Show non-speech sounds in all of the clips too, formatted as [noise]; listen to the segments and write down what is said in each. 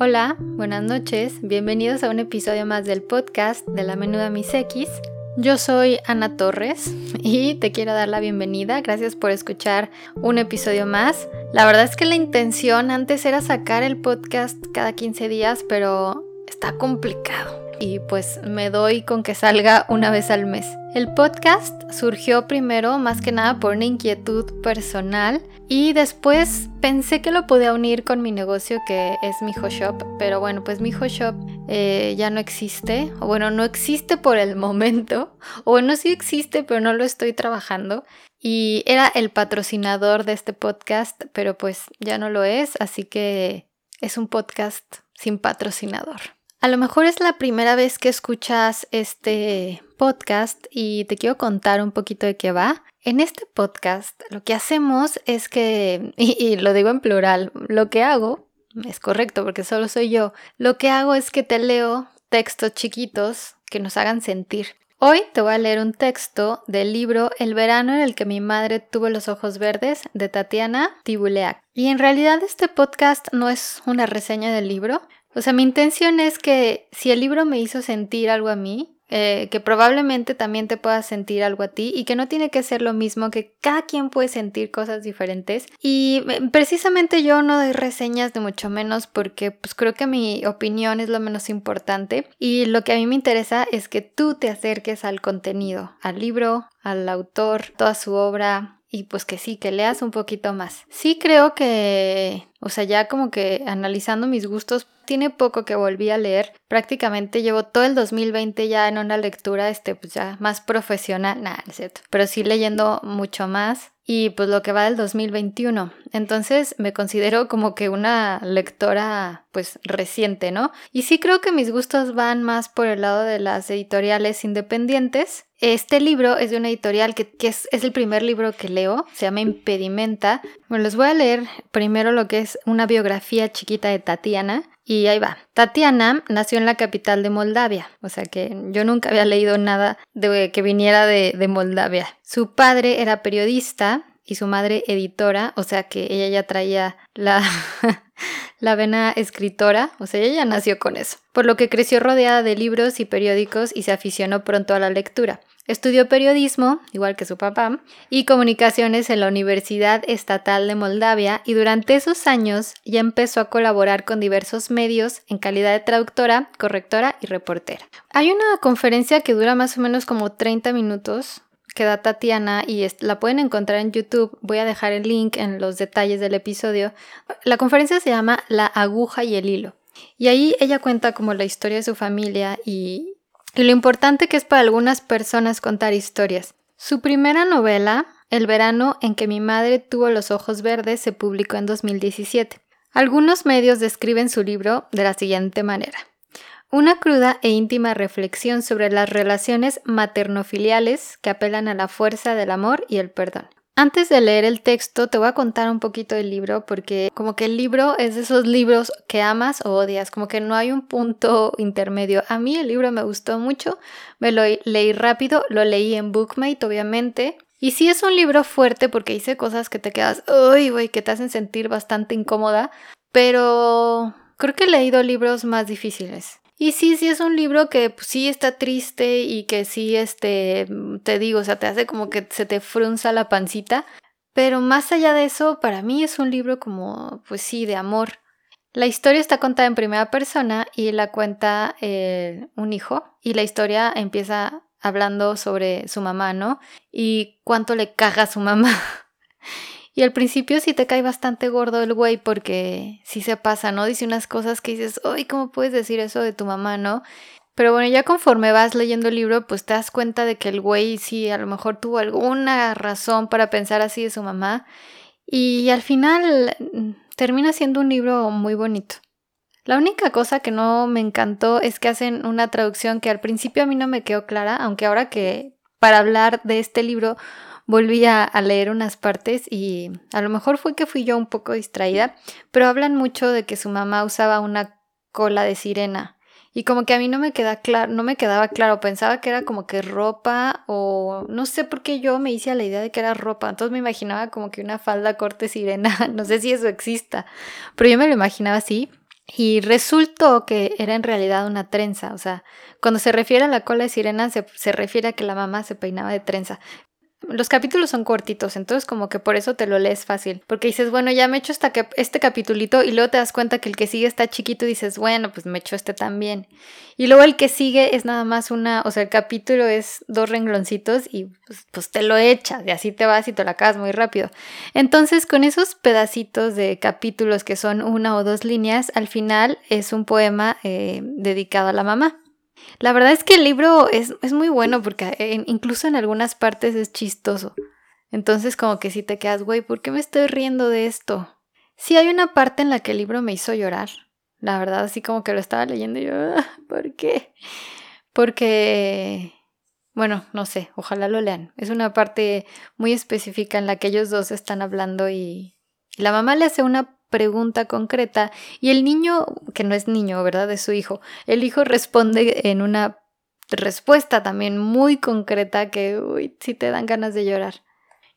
Hola, buenas noches, bienvenidos a un episodio más del podcast de la menuda Mis X. Yo soy Ana Torres y te quiero dar la bienvenida. Gracias por escuchar un episodio más. La verdad es que la intención antes era sacar el podcast cada 15 días, pero está complicado y pues me doy con que salga una vez al mes. El podcast surgió primero más que nada por una inquietud personal y después pensé que lo podía unir con mi negocio que es mi Shop, pero bueno, pues mi Shop eh, ya no existe, o bueno, no existe por el momento, o bueno, sí existe, pero no lo estoy trabajando. Y era el patrocinador de este podcast, pero pues ya no lo es, así que es un podcast sin patrocinador. A lo mejor es la primera vez que escuchas este podcast y te quiero contar un poquito de qué va. En este podcast lo que hacemos es que, [laughs] y, lo digo en plural, lo que hago es correcto porque solo soy yo, lo que hago es que te leo textos chiquitos que nos hagan sentir. Hoy te voy a leer un texto del libro El verano en el que mi madre tuvo los ojos verdes de Tatiana Tibuleac. Y en realidad este podcast no es una reseña del libro, o sea, mi intención es que si el libro me hizo sentir algo a mí, eh, que probablemente también te pueda sentir algo a ti y que no tiene que ser lo mismo, que cada quien puede sentir cosas diferentes. Y eh, precisamente yo no doy reseñas de mucho menos porque pues creo que mi opinión es lo menos importante y lo que a mí me interesa es que tú te acerques al contenido, al libro, al autor, toda su obra, y pues que sí, que leas un poquito más. Sí creo que, o sea, ya como que analizando mis gustos, tiene poco que volví a leer. Prácticamente llevo todo el 2020 ya en una lectura, este, pues ya más profesional, nada, pero sí leyendo mucho más y pues lo que va del 2021. Entonces me considero como que una lectora pues reciente, ¿no? Y sí creo que mis gustos van más por el lado de las editoriales independientes. Este libro es de una editorial que, es, es, el primer libro que leo, se llama Impedimenta. Bueno, les voy a leer primero lo que es una biografía chiquita de Tatiana. Y ahí va. Tatiana nació en la capital de Moldavia, o sea que yo nunca había leído nada de que viniera de, de Moldavia. Su padre era periodista y su madre editora, o sea que ella ya traía la, [laughs] la vena escritora, o sea, ella ya nació con eso, por lo que creció rodeada de libros y periódicos y se aficionó pronto a la lectura. Estudió periodismo, igual que su papá, y comunicaciones en la Universidad Estatal de Moldavia y durante esos años ya empezó a colaborar con diversos medios en calidad de traductora, correctora y reportera. Hay una conferencia que dura más o menos como 30 minutos que da Tatiana y la pueden encontrar en YouTube. Voy a dejar el link en los detalles del episodio. La conferencia se llama La aguja y el hilo. Y ahí ella cuenta como la historia de su familia y, y lo importante que es para algunas personas contar historias. Su primera novela, El verano en que mi madre tuvo los ojos verdes, se publicó en 2017. Algunos medios describen su libro de la siguiente manera. Una cruda e íntima reflexión sobre las relaciones maternofiliales que apelan a la fuerza del amor y el perdón. Antes de leer el texto, te voy a contar un poquito del libro porque como que el libro es de esos libros que amas o odias, como que no hay un punto intermedio. A mí el libro me gustó mucho, me lo leí rápido, lo leí en Bookmate obviamente. Y sí es un libro fuerte porque dice cosas que te quedas, uy, güey, que te hacen sentir bastante incómoda, pero creo que he leído libros más difíciles. Y sí, sí es un libro que pues, sí está triste y que sí, este, te digo, o sea, te hace como que se te frunza la pancita. Pero más allá de eso, para mí es un libro como, pues sí, de amor. La historia está contada en primera persona y la cuenta eh, un hijo. Y la historia empieza hablando sobre su mamá, ¿no? Y cuánto le caga a su mamá. [laughs] Y al principio sí te cae bastante gordo el güey porque sí se pasa, ¿no? Dice unas cosas que dices, ay, ¿cómo puedes decir eso de tu mamá, no? Pero bueno, ya conforme vas leyendo el libro, pues te das cuenta de que el güey sí a lo mejor tuvo alguna razón para pensar así de su mamá. Y al final mm, termina siendo un libro muy bonito. La única cosa que no me encantó es que hacen una traducción que al principio a mí no me quedó clara, aunque ahora que para hablar de este libro volví a, leer unas partes y a lo mejor fue que fui yo un poco distraída, pero hablan mucho de que su mamá usaba una cola de sirena. Y como que a mí no me queda claro, no me quedaba claro, pensaba que era como que ropa o no sé por qué yo me hice a la idea de que era ropa, entonces me imaginaba como que una falda corte sirena, [laughs] no sé si eso exista, pero yo me lo imaginaba así Y resultó que era en realidad una trenza, o sea, cuando se refiere a la cola de sirena se, se refiere a que la mamá se peinaba de trenza. Los capítulos son cortitos, entonces como que por eso te lo lees fácil. Porque dices, bueno, ya me echo esta, este capitulito y luego te das cuenta que el que sigue está chiquito y dices, bueno, pues me echo este también. Y luego el que sigue es nada más una, o sea, el capítulo es dos rengloncitos y pues, pues te lo echas y así te vas y te lo acabas muy rápido. Entonces con esos pedacitos de capítulos que son una o dos líneas, al final es un poema eh, dedicado a la mamá. La verdad es que el libro es, muy bueno porque incluso en algunas partes es chistoso. Entonces como que si te quedas, güey, ¿por qué me estoy riendo de esto? Sí hay una parte en la que el libro me hizo llorar. La verdad, así como que lo estaba leyendo y yo, ah, ¿por qué? Porque, bueno, no sé, ojalá lo lean. Es una parte muy específica en la que ellos dos están hablando y la mamá le hace una pregunta concreta y el niño, que no es niño, ¿verdad? Es su hijo, el hijo responde en una respuesta también muy concreta que, uy, si te dan ganas de llorar.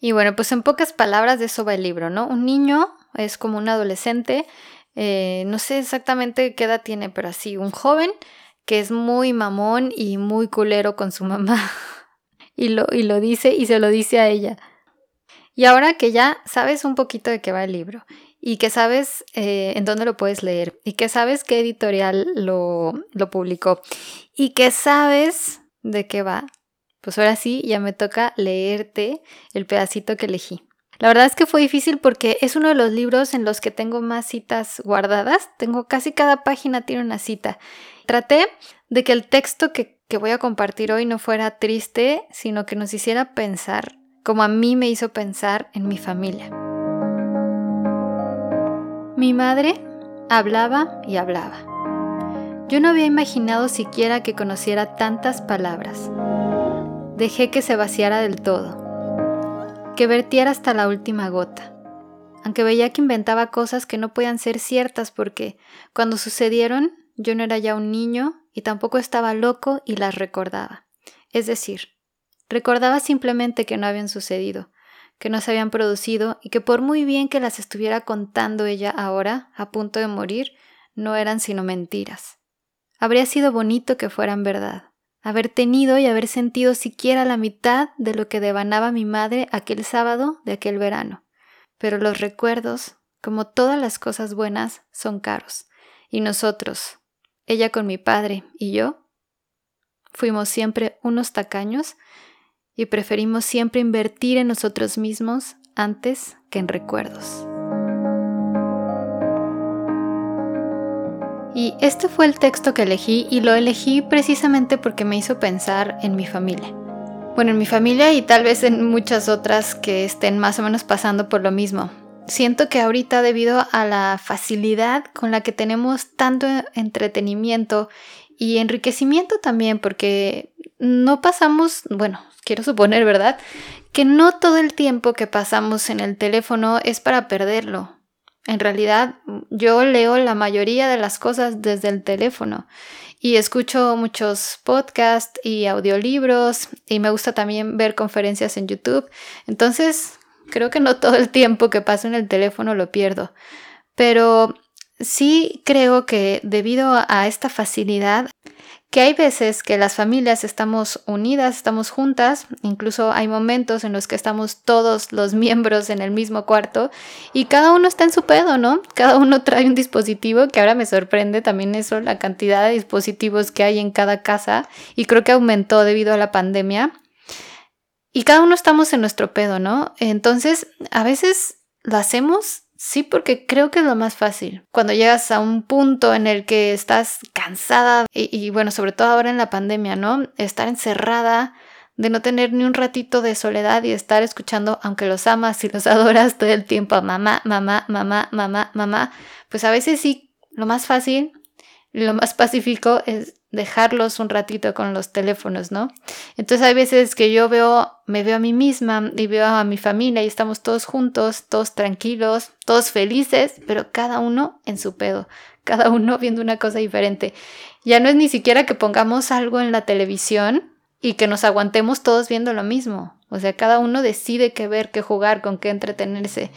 Y bueno, pues en pocas palabras de eso va el libro, ¿no? Un niño es como un adolescente, eh, no sé exactamente qué edad tiene, pero así, un joven que es muy mamón y muy culero con su mamá. [laughs] y, lo, y lo dice y se lo dice a ella. Y ahora que ya sabes un poquito de qué va el libro y que sabes eh, en dónde lo puedes leer y que sabes qué editorial lo, lo publicó y que sabes de qué va, pues ahora sí ya me toca leerte el pedacito que elegí. La verdad es que fue difícil porque es uno de los libros en los que tengo más citas guardadas. Tengo casi cada página tiene una cita. Traté de que el texto que, que voy a compartir hoy no fuera triste, sino que nos hiciera pensar como a mí me hizo pensar en mi familia. Mi madre hablaba y hablaba. Yo no había imaginado siquiera que conociera tantas palabras. Dejé que se vaciara del todo, que vertiera hasta la última gota, aunque veía que inventaba cosas que no podían ser ciertas porque, cuando sucedieron, yo no era ya un niño y tampoco estaba loco y las recordaba. Es decir, recordaba simplemente que no habían sucedido, que no se habían producido y que por muy bien que las estuviera contando ella ahora, a punto de morir, no eran sino mentiras. Habría sido bonito que fueran verdad, haber tenido y haber sentido siquiera la mitad de lo que devanaba mi madre aquel sábado de aquel verano. Pero los recuerdos, como todas las cosas buenas, son caros. Y nosotros, ella con mi padre y yo, fuimos siempre unos tacaños y preferimos siempre invertir en nosotros mismos antes que en recuerdos. Y este fue el texto que elegí y lo elegí precisamente porque me hizo pensar en mi familia. Bueno, en mi familia y tal vez en muchas otras que estén más o menos pasando por lo mismo. Siento que ahorita debido a la facilidad con la que tenemos tanto entretenimiento y enriquecimiento también, porque no pasamos, bueno, quiero suponer, ¿verdad? Que no todo el tiempo que pasamos en el teléfono es para perderlo. En realidad, yo leo la mayoría de las cosas desde el teléfono y escucho muchos podcasts y audiolibros y me gusta también ver conferencias en YouTube. Entonces, creo que no todo el tiempo que paso en el teléfono lo pierdo. Pero sí creo que debido a esta facilidad que hay veces que las familias estamos unidas, estamos juntas, incluso hay momentos en los que estamos todos los miembros en el mismo cuarto y cada uno está en su pedo, ¿no? Cada uno [laughs] trae un dispositivo, que ahora me sorprende también eso, la cantidad de dispositivos que hay en cada casa y creo que aumentó debido a la pandemia. Y cada uno estamos en nuestro pedo, ¿no? Entonces, a veces lo hacemos Sí, porque creo que es lo más fácil. Cuando llegas a un punto en el que estás cansada y, bueno, sobre todo ahora en la pandemia, ¿no? Estar encerrada, de no tener ni un ratito de soledad y estar escuchando, aunque los amas y los [laughs] adoras todo el tiempo, mamá, mamá, mamá, mamá, mamá, pues a veces sí, lo más fácil, lo más pacífico es dejarlos un ratito con los teléfonos, ¿no? Entonces hay veces que yo veo, me veo a mí misma y veo a mi familia y estamos todos juntos, todos tranquilos, todos felices, pero cada uno en su pedo, cada uno [laughs] viendo una cosa diferente. Ya no es ni siquiera que pongamos algo en la televisión y que nos aguantemos todos viendo lo mismo. O sea, cada uno decide qué ver, qué jugar, con qué entretenerse.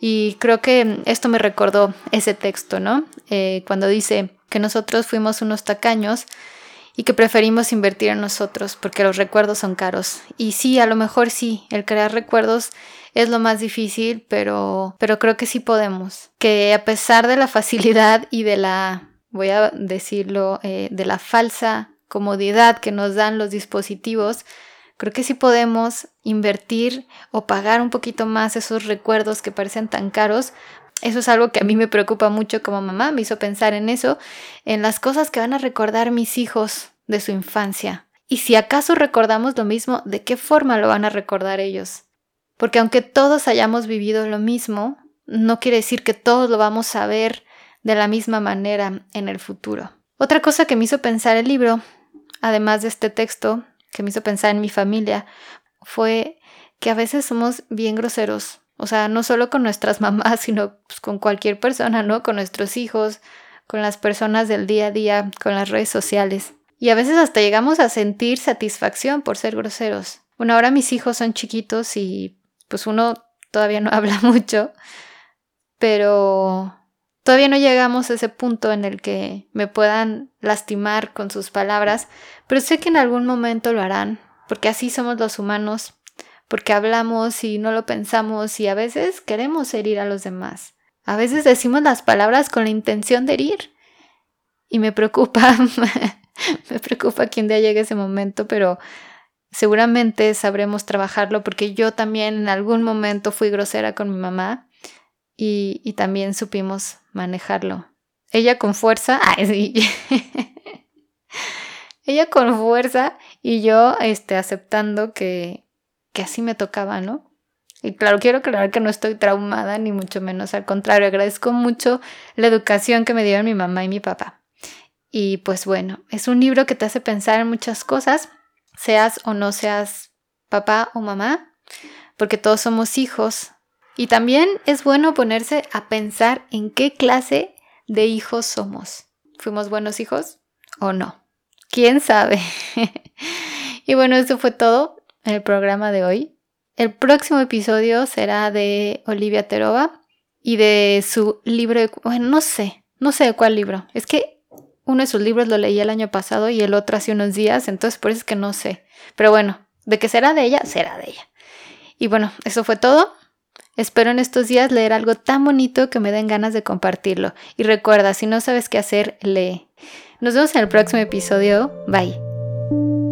Y creo que esto me recordó ese texto, ¿no? Eh, cuando dice que nosotros fuimos unos tacaños y que preferimos invertir en nosotros porque los recuerdos son caros. Y sí, a lo mejor sí, el crear recuerdos es lo más difícil, pero, pero creo que sí podemos. Que a pesar de la facilidad y de la, voy a decirlo, eh, de la falsa comodidad que nos dan los dispositivos, creo que sí podemos invertir o pagar un poquito más esos recuerdos que parecen tan caros. Eso es algo que a mí me preocupa mucho como mamá, me hizo pensar en eso, en las cosas que van a recordar mis hijos de su infancia. Y si acaso recordamos lo mismo, ¿de qué forma lo van a recordar ellos? Porque aunque todos hayamos vivido lo mismo, no quiere decir que todos lo vamos a ver de la misma manera en el futuro. Otra cosa que me hizo pensar el libro, además de este texto, que me hizo pensar en mi familia, fue que a veces somos bien groseros. O sea, no solo con nuestras [laughs] mamás, sino pues, con cualquier persona, ¿no? Con nuestros hijos, con las personas del día a día, con las redes sociales. Y a veces hasta llegamos a sentir satisfacción por ser groseros. Bueno, ahora mis hijos son chiquitos y pues uno todavía no [laughs] habla mucho, pero todavía no llegamos a ese punto en el que me puedan lastimar con sus palabras, pero sé que en algún momento lo harán, porque así somos los humanos, porque hablamos y no lo pensamos y a veces queremos herir a los demás. A veces decimos las palabras con la intención de herir. Y me preocupa, [laughs] me preocupa que un día llegue ese momento, pero seguramente sabremos trabajarlo porque yo también en algún momento fui grosera con mi mamá y, también supimos manejarlo. Ella con fuerza, [laughs] ay, ella con fuerza y yo este, aceptando que, que así me tocaba, ¿no? Y claro, quiero aclarar que no estoy traumada, ni mucho menos, al contrario, agradezco mucho la educación que me dieron mi mamá y mi papá. Y pues bueno, es un libro que te hace pensar en muchas cosas, seas o no seas papá o mamá, porque todos somos hijos. Y también es bueno ponerse a pensar en qué clase de hijos somos. ¿Fuimos buenos hijos o no? ¿Quién sabe? [laughs] y bueno, eso fue todo el programa de hoy. El próximo episodio será de Olivia Terova y de su libro, bueno, no sé, no sé de cuál libro. Es que uno de sus libros lo leí el año pasado y el otro hace unos días, entonces por eso es que no sé. Pero bueno, de que será de ella, será de ella. Y bueno, eso fue todo. Espero en estos días leer algo tan bonito que me den ganas de compartirlo. Y recuerda, si no sabes qué hacer, lee. Nos vemos en el próximo episodio. Bye.